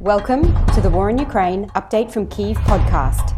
Welcome to the War in Ukraine Update from Kyiv podcast.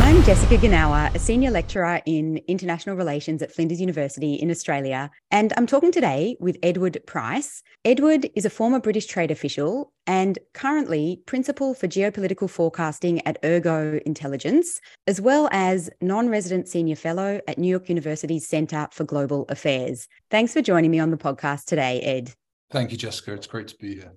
I'm Jessica Genauer, a senior lecturer in international relations at Flinders University in Australia, and I'm talking today with Edward Price. Edward is a former British trade official and currently principal for geopolitical forecasting at Ergo Intelligence, as well as non resident senior fellow at New York University's Centre for Global Affairs. Thanks for joining me on the podcast today, Ed. Thank you, Jessica. It's great to be here.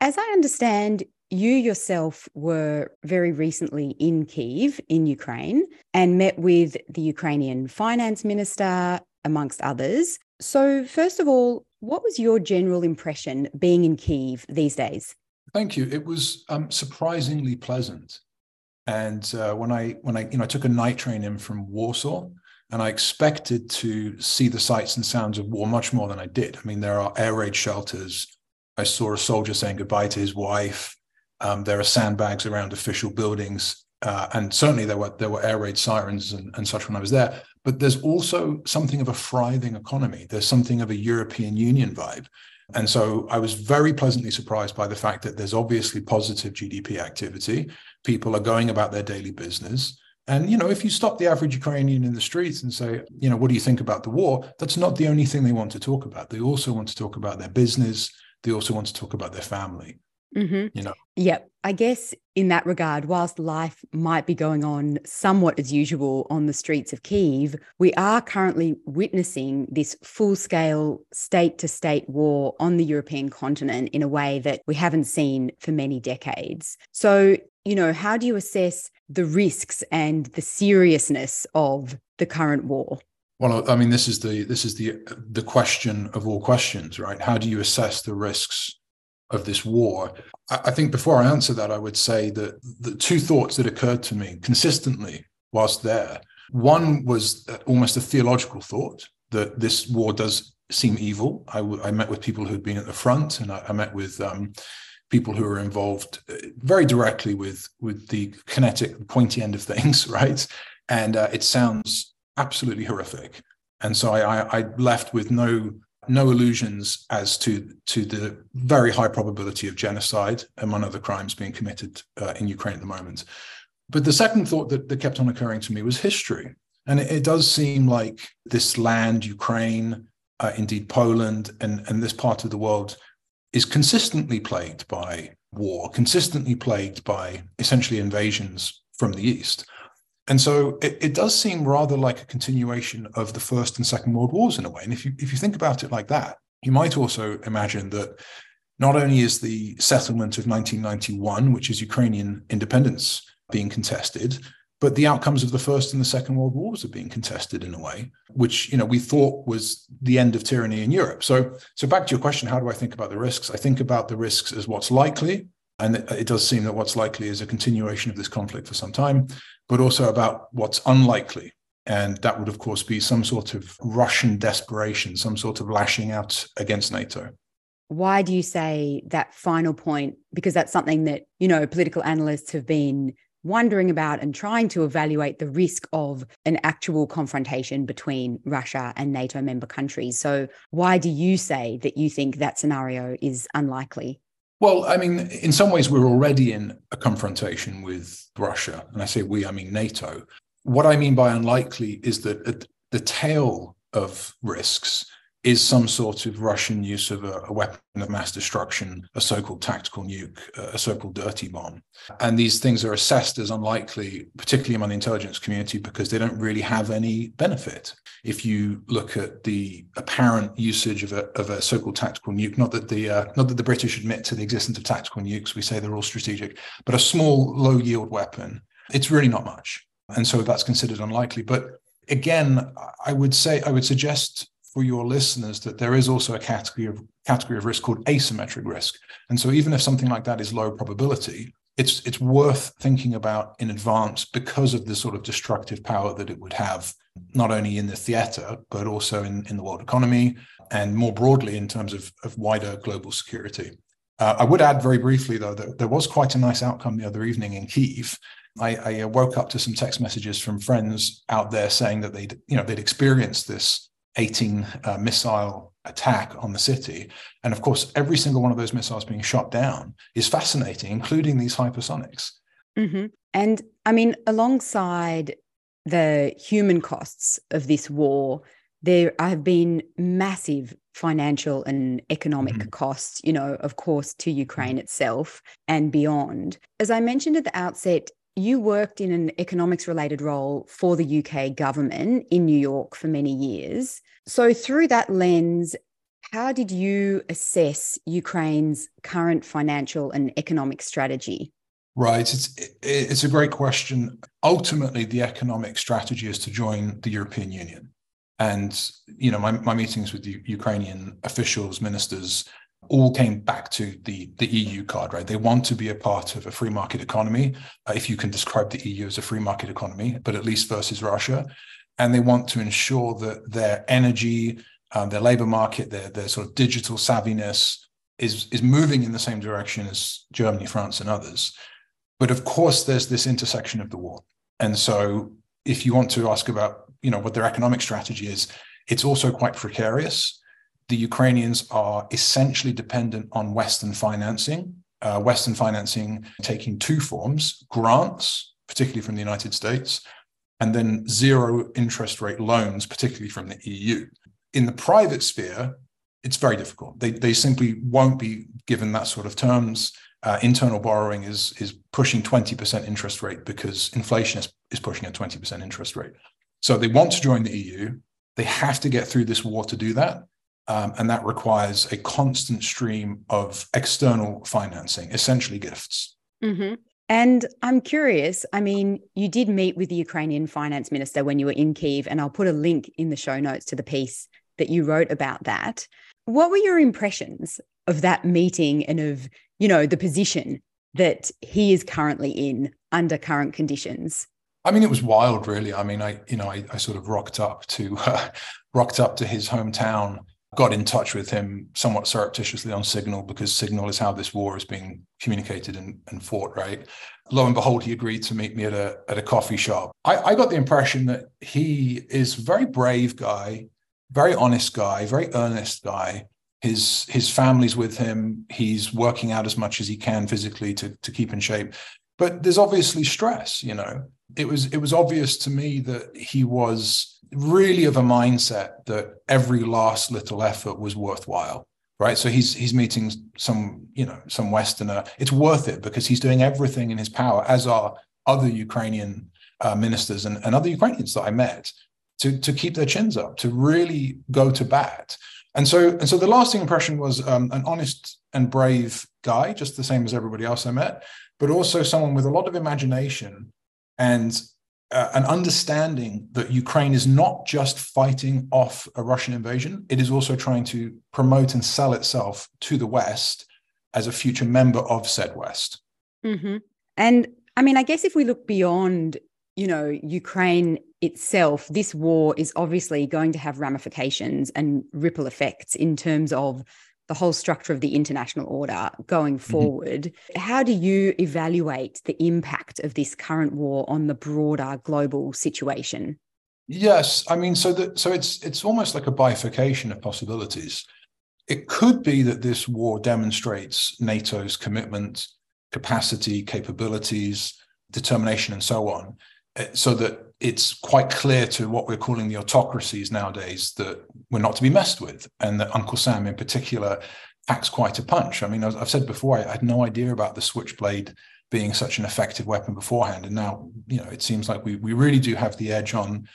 As I understand, you yourself were very recently in Kiev, in Ukraine, and met with the Ukrainian finance minister, amongst others. So, first of all, what was your general impression being in Kiev these days? Thank you. It was um, surprisingly pleasant. And uh, when I when I you know I took a night train in from Warsaw, and I expected to see the sights and sounds of war much more than I did. I mean, there are air raid shelters. I saw a soldier saying goodbye to his wife. Um, there are sandbags around official buildings, uh, and certainly there were there were air raid sirens and, and such when I was there. But there's also something of a thriving economy. There's something of a European Union vibe. And so I was very pleasantly surprised by the fact that there's obviously positive GDP activity. People are going about their daily business. And, you know, if you stop the average Ukrainian in the streets and say, you know, what do you think about the war? That's not the only thing they want to talk about. They also want to talk about their business. They also want to talk about their family. Mm-hmm. You know? Yep. I guess in that regard, whilst life might be going on somewhat as usual on the streets of Kiev, we are currently witnessing this full scale state to state war on the European continent in a way that we haven't seen for many decades. So, you know, how do you assess the risks and the seriousness of the current war? Well, I mean, this is the this is the the question of all questions, right? How do you assess the risks of this war? I, think before I answer that, I would say that the two thoughts that occurred to me consistently whilst there. One was almost a theological thought that this war does seem evil. I, w- I met with people who'd been at the front, and I, I met with um, people who are involved uh, very directly with with the kinetic pointy end of things right? And uh, it sounds absolutely horrific. And so I, I left with no no illusions as to to the very high probability of genocide among other crimes being committed uh, in Ukraine at the moment. But the second thought that, that kept on occurring to me was history, and it, it does seem like this land, Ukraine, uh, indeed Poland, and and this part of the world is consistently plagued by war, consistently plagued by essentially invasions from the east. And so it, it, does seem rather like a continuation of the First and Second World Wars in a way. And if you if you think about it like that, you might also imagine that not only is the settlement of 1991, which is Ukrainian independence, being contested, but the outcomes of the first and the second world wars are being contested in a way which you know we thought was the end of tyranny in europe. So so back to your question how do i think about the risks? I think about the risks as what's likely and it, it does seem that what's likely is a continuation of this conflict for some time but also about what's unlikely. And that would of course be some sort of russian desperation some sort of lashing out against nato. Why do you say that final point? Because that's something that you know political analysts have been wondering about and trying to evaluate the risk of an actual confrontation between Russia and NATO member countries. So, why do you say that you think that scenario is unlikely? Well, I mean, in some ways, we're already in a confrontation with Russia. And I say we, I mean NATO. What I mean by unlikely is that at the tail of risks is some sort of Russian use of a, a, weapon of mass destruction, a so called tactical nuke, a so called dirty bomb. And these things are assessed as unlikely, particularly among the intelligence community, because they don't really have any benefit. If you look at the apparent usage of a, of a so called tactical nuke, not that, the, uh, not that the British admit to the existence of tactical nukes, we say they're all strategic, but a small, low yield weapon, it's really not much. And so that's considered unlikely. But again, I would say, I would suggest for your listeners that there is also a category of category of risk called asymmetric risk. And so even if something like that is low probability, it's it's worth thinking about in advance because of the sort of destructive power that it would have not only in the theater but also in, in the world economy and more broadly in terms of, of wider global security. Uh, I would add very briefly though that there was quite a nice outcome the other evening in Kiev. I, I woke up to some text messages from friends out there saying that they'd you know they'd experienced this 18 uh, missile attack on the city. And of course, every single one of those missiles being shot down is fascinating, including these hypersonics. Mm-hmm. And I mean, alongside the human costs of this war, there have been massive financial and economic mm-hmm. costs, you know, of course, to Ukraine mm-hmm. itself and beyond. As I mentioned at the outset, you worked in an economics related role for the UK government in New York for many years. So, through that lens, how did you assess Ukraine's current financial and economic strategy? Right. It's it's a great question. Ultimately, the economic strategy is to join the European Union. And you know, my, my meetings with the Ukrainian officials, ministers, all came back to the the EU card, right? They want to be a part of a free market economy, uh, if you can describe the EU as a free market economy, but at least versus Russia, and they want to ensure that their energy, um, their labor market, their their sort of digital savviness is is moving in the same direction as Germany, France, and others. But of course, there's this intersection of the war. And so if you want to ask about, you know, what their economic strategy is, it's also quite precarious. The Ukrainians are essentially dependent on Western financing, uh, Western financing taking two forms grants, particularly from the United States, and then zero interest rate loans, particularly from the EU. In the private sphere, it's very difficult. They, they simply won't be given that sort of terms uh, internal borrowing is is pushing 20% interest rate because inflation is, is pushing a 20% interest rate. So they want to join the EU. They have to get through this war to do that. Um, and that requires a constant stream of external financing, essentially gifts. Mm-hmm. And I'm curious, I mean, you did meet with the Ukrainian finance minister when you were in Kiev, and I'll put a link in the show notes to the piece that you wrote about that. What were your impressions of that meeting and of you know, the position that he is currently in under current conditions? I mean, it was wild, really. I mean, I, you know, I, I sort of rocked up to, uh, rocked up to his hometown, got in touch with him somewhat surreptitiously on Signal because Signal is how this war is being communicated and, and fought, right? Lo and behold, he agreed to meet me at a at a coffee shop. I, I got the impression that he is a very brave guy, very honest guy, very earnest guy, his his family's with him he's working out as much as he can physically to to keep in shape but there's obviously stress you know it was it was obvious to me that he was really of a mindset that every last little effort was worthwhile right? So he's he's meeting some you know some westerner. It's worth it because he's doing everything in his power as are other ukrainian uh, ministers and, and other ukrainians that i met to to keep their chins up to really go to bat. And so, and so the lasting impression was um, an honest and brave guy, just the same as everybody else I met, but also someone with a lot of imagination and uh, an understanding that Ukraine is not just fighting off a Russian invasion, it is also trying to promote and sell itself to the West as a future member of said West. Mm-hmm. And I mean, I guess if we look beyond, you know, Ukraine itself, this war is obviously going to have ramifications and ripple effects in terms of the whole structure of the international order going mm-hmm. forward. Mm-hmm. How do you evaluate the impact of this current war on the broader global situation? Yes, I mean, so that so it's it's almost like a bifurcation of possibilities. It could be that this war demonstrates NATO's commitment, capacity, capabilities, determination, and so on, so that it's quite clear to what we're calling the autocracies nowadays that we're not to be messed with, and that Uncle Sam in particular packs quite a punch. I mean, I've said before, I had no idea about the switchblade being such an effective weapon beforehand, and now you know it seems like we we really do have the edge on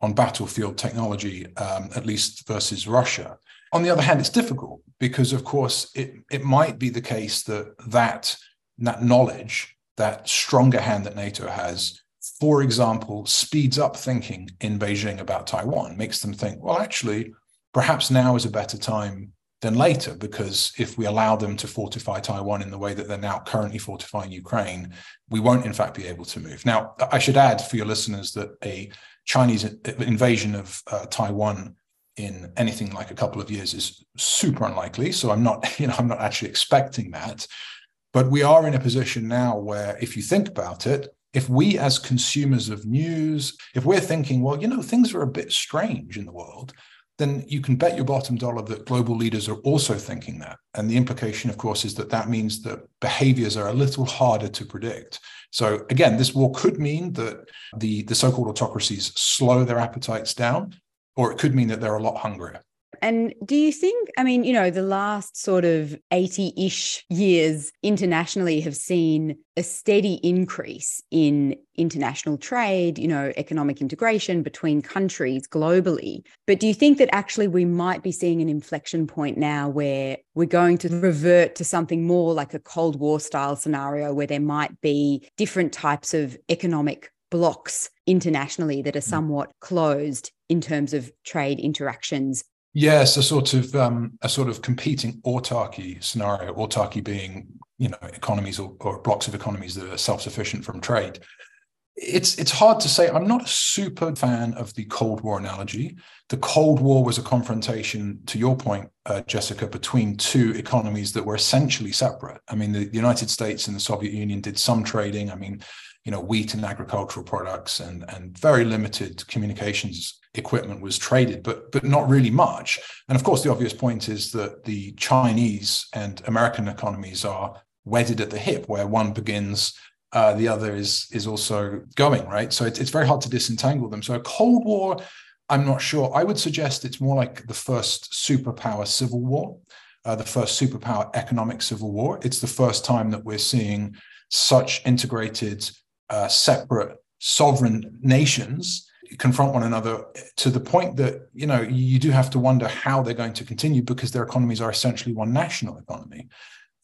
on battlefield technology, um, at least versus Russia. On the other hand, it's difficult because, of course, it it might be the case that that that knowledge, that stronger hand that NATO has, for example, speeds up thinking in Beijing about Taiwan, makes them think, well, actually, perhaps now is a better time than later, because if we allow them to fortify Taiwan in the way that they're now currently fortifying Ukraine, we won't, in fact, be able to move. Now, I should add for your listeners that a Chinese invasion of uh, Taiwan in anything like a couple of years is super unlikely. So I'm not, you know, I'm not actually expecting that. But we are in a position now where, if you think about it, if we as consumers of news if we're thinking well you know things are a bit strange in the world then you can bet your bottom dollar that global leaders are also thinking that. And the implication, of course, is that that means that behaviors are a little harder to predict. So again, this war could mean that the, the so-called autocracies slow their appetites down, or it could mean that they're a lot hungrier. And do you think, I mean, you know, the last sort of 80 ish years internationally have seen a steady increase in international trade, you know, economic integration between countries globally. But do you think that actually we might be seeing an inflection point now where we're going to revert to something more like a Cold War style scenario where there might be different types of economic blocks internationally that are hmm. somewhat closed in terms of trade interactions Yes, a sort of um, a sort of competing autarky scenario. Autarky being, you know, economies or, or blocks of economies that are self-sufficient from trade. It's it's hard to say. I'm not a super fan of the Cold War analogy. The Cold War was a confrontation, to your point, uh, Jessica, between two economies that were essentially separate. I mean, the United States and the Soviet Union did some trading. I mean, you know, wheat and agricultural products and and very limited communications equipment was traded, but but not really much. And of course, the obvious point is that the Chinese and American economies are wedded at the hip, where one begins, uh, the other is is also going right. So it's it's very hard to disentangle them. So a Cold War, I'm not sure. I would suggest it's more like the first superpower civil war, uh, the first superpower economic civil war. It's the first time that we're seeing such integrated, uh, separate sovereign nations confront one another to the point that you know you do have to wonder how they're going to continue because their economies are essentially one national economy.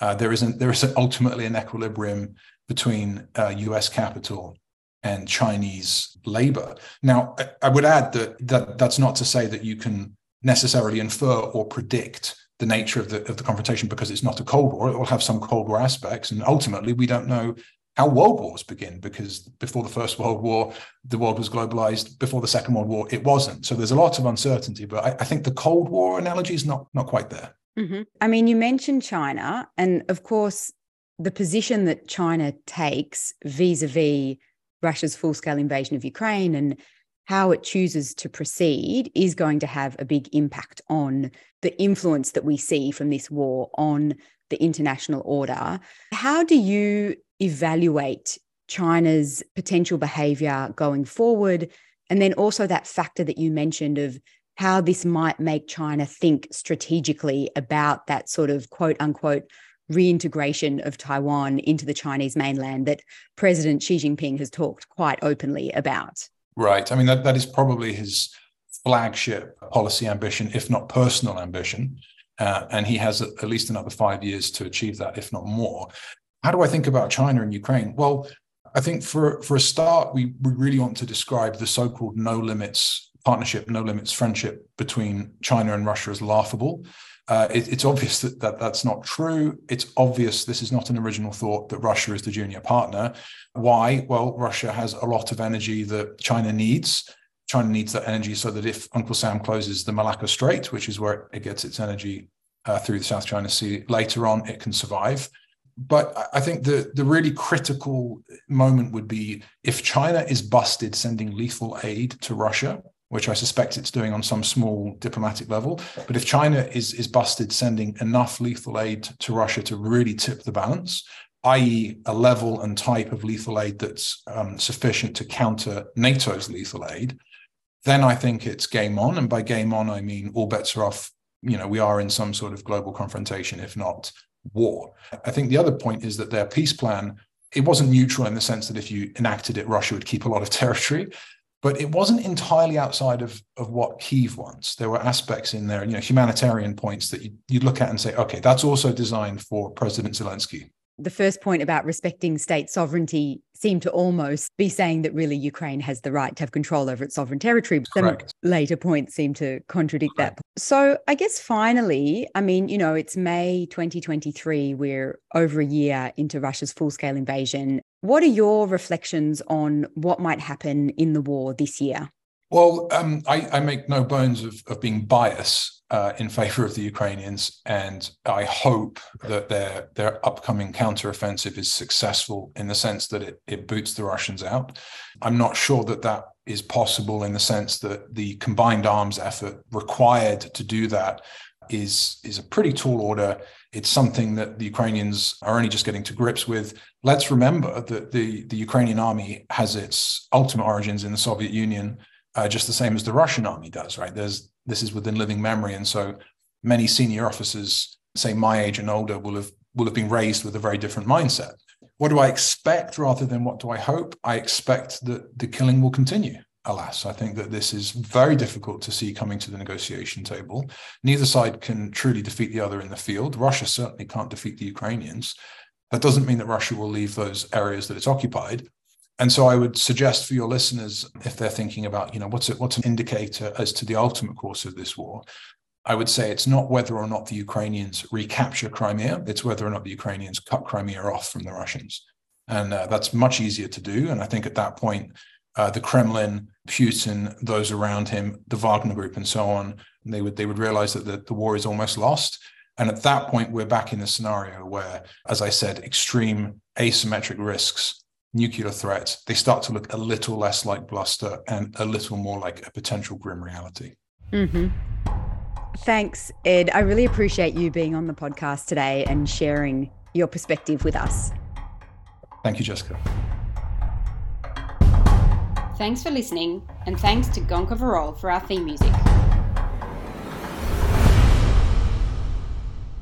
Uh, there isn't there isn't ultimately an equilibrium between uh, U.S. capital and Chinese labor. Now, I, would add that, that that's not to say that you can necessarily infer or predict the nature of the of the confrontation because it's not a Cold War. It will have some Cold War aspects, and ultimately we don't know how world wars begin because before the first world war the world was globalized before the second world war it wasn't so there's a lot of uncertainty but i, I think the cold war analogy is not not quite there mm-hmm. i mean you mentioned china and of course the position that china takes vis-a-vis russia's full-scale invasion of ukraine and how it chooses to proceed is going to have a big impact on the influence that we see from this war on the international order. How do you evaluate China's potential behavior going forward? And then also that factor that you mentioned of how this might make China think strategically about that sort of quote unquote reintegration of Taiwan into the Chinese mainland that President Xi Jinping has talked quite openly about. Right. I mean, that, that is probably his flagship policy ambition, if not personal ambition. Uh, and he has at least another five years to achieve that, if not more. How do I think about China and Ukraine? Well, I think for, for a start, we, we really want to describe the so called no limits partnership, no limits friendship between China and Russia as laughable. Uh, it, it's obvious that, that that's not true. It's obvious this is not an original thought that Russia is the junior partner. Why? Well, Russia has a lot of energy that China needs. China needs that energy so that if Uncle Sam closes the Malacca Strait, which is where it gets its energy uh, through the South China Sea, later on it can survive. But I think the, the really critical moment would be if China is busted sending lethal aid to Russia, which I suspect it's doing on some small diplomatic level. But if China is, is busted sending enough lethal aid to Russia to really tip the balance, i.e., a level and type of lethal aid that's um, sufficient to counter NATO's lethal aid, then I think it's game on. And by game on, I mean all bets are off. You know, we are in some sort of global confrontation, if not war. I think the other point is that their peace plan, it wasn't neutral in the sense that if you enacted it, Russia would keep a lot of territory, but it wasn't entirely outside of, of what Kiev wants. There were aspects in there, you know, humanitarian points that you, you'd look at and say, okay, that's also designed for President Zelensky the first point about respecting state sovereignty seemed to almost be saying that really Ukraine has the right to have control over its sovereign territory. But some later points seem to contradict Correct. that. So I guess finally, I mean, you know, it's May 2023. We're over a year into Russia's full scale invasion. What are your reflections on what might happen in the war this year? Well, um, I, I, make no bones of, of being biased uh, in favor of the Ukrainians, and I hope that their their upcoming counteroffensive is successful in the sense that it, it boots the Russians out. I'm not sure that that is possible in the sense that the combined arms effort required to do that is is a pretty tall order. It's something that the Ukrainians are only just getting to grips with. Let's remember that the the Ukrainian army has its ultimate origins in the Soviet Union, uh, just the same as the Russian army does. Right? There's this is within living memory, and so many senior officers, say my age and older, will have will have been raised with a very different mindset. What do I expect rather than what do I hope? I expect that the killing will continue alas. I think that this is very difficult to see coming to the negotiation table. Neither side can truly defeat the other in the field. Russia certainly can't defeat the Ukrainians. That doesn't mean that Russia will leave those areas that it's occupied. And so I would suggest for your listeners, if they're thinking about, you know, what's it, what's an indicator as to the ultimate course of this war, I would say it's not whether or not the Ukrainians recapture Crimea, it's whether or not the Ukrainians cut Crimea off from the Russians. And uh, that's much easier to do. And I think at that point, uh, the Kremlin, Putin, those around him, the Wagner Group, and so on, they would they would realize that the, the war is almost lost. And at that point, we're back in the scenario where, as I said, extreme asymmetric risks, nuclear threats, they start to look a little less like bluster and a little more like a potential grim reality. Mm-hmm. Thanks, Ed. I really appreciate you being on the podcast today and sharing your perspective with us. Thank you, Jessica. Thanks for listening, and thanks to Gonka Varol for our theme music.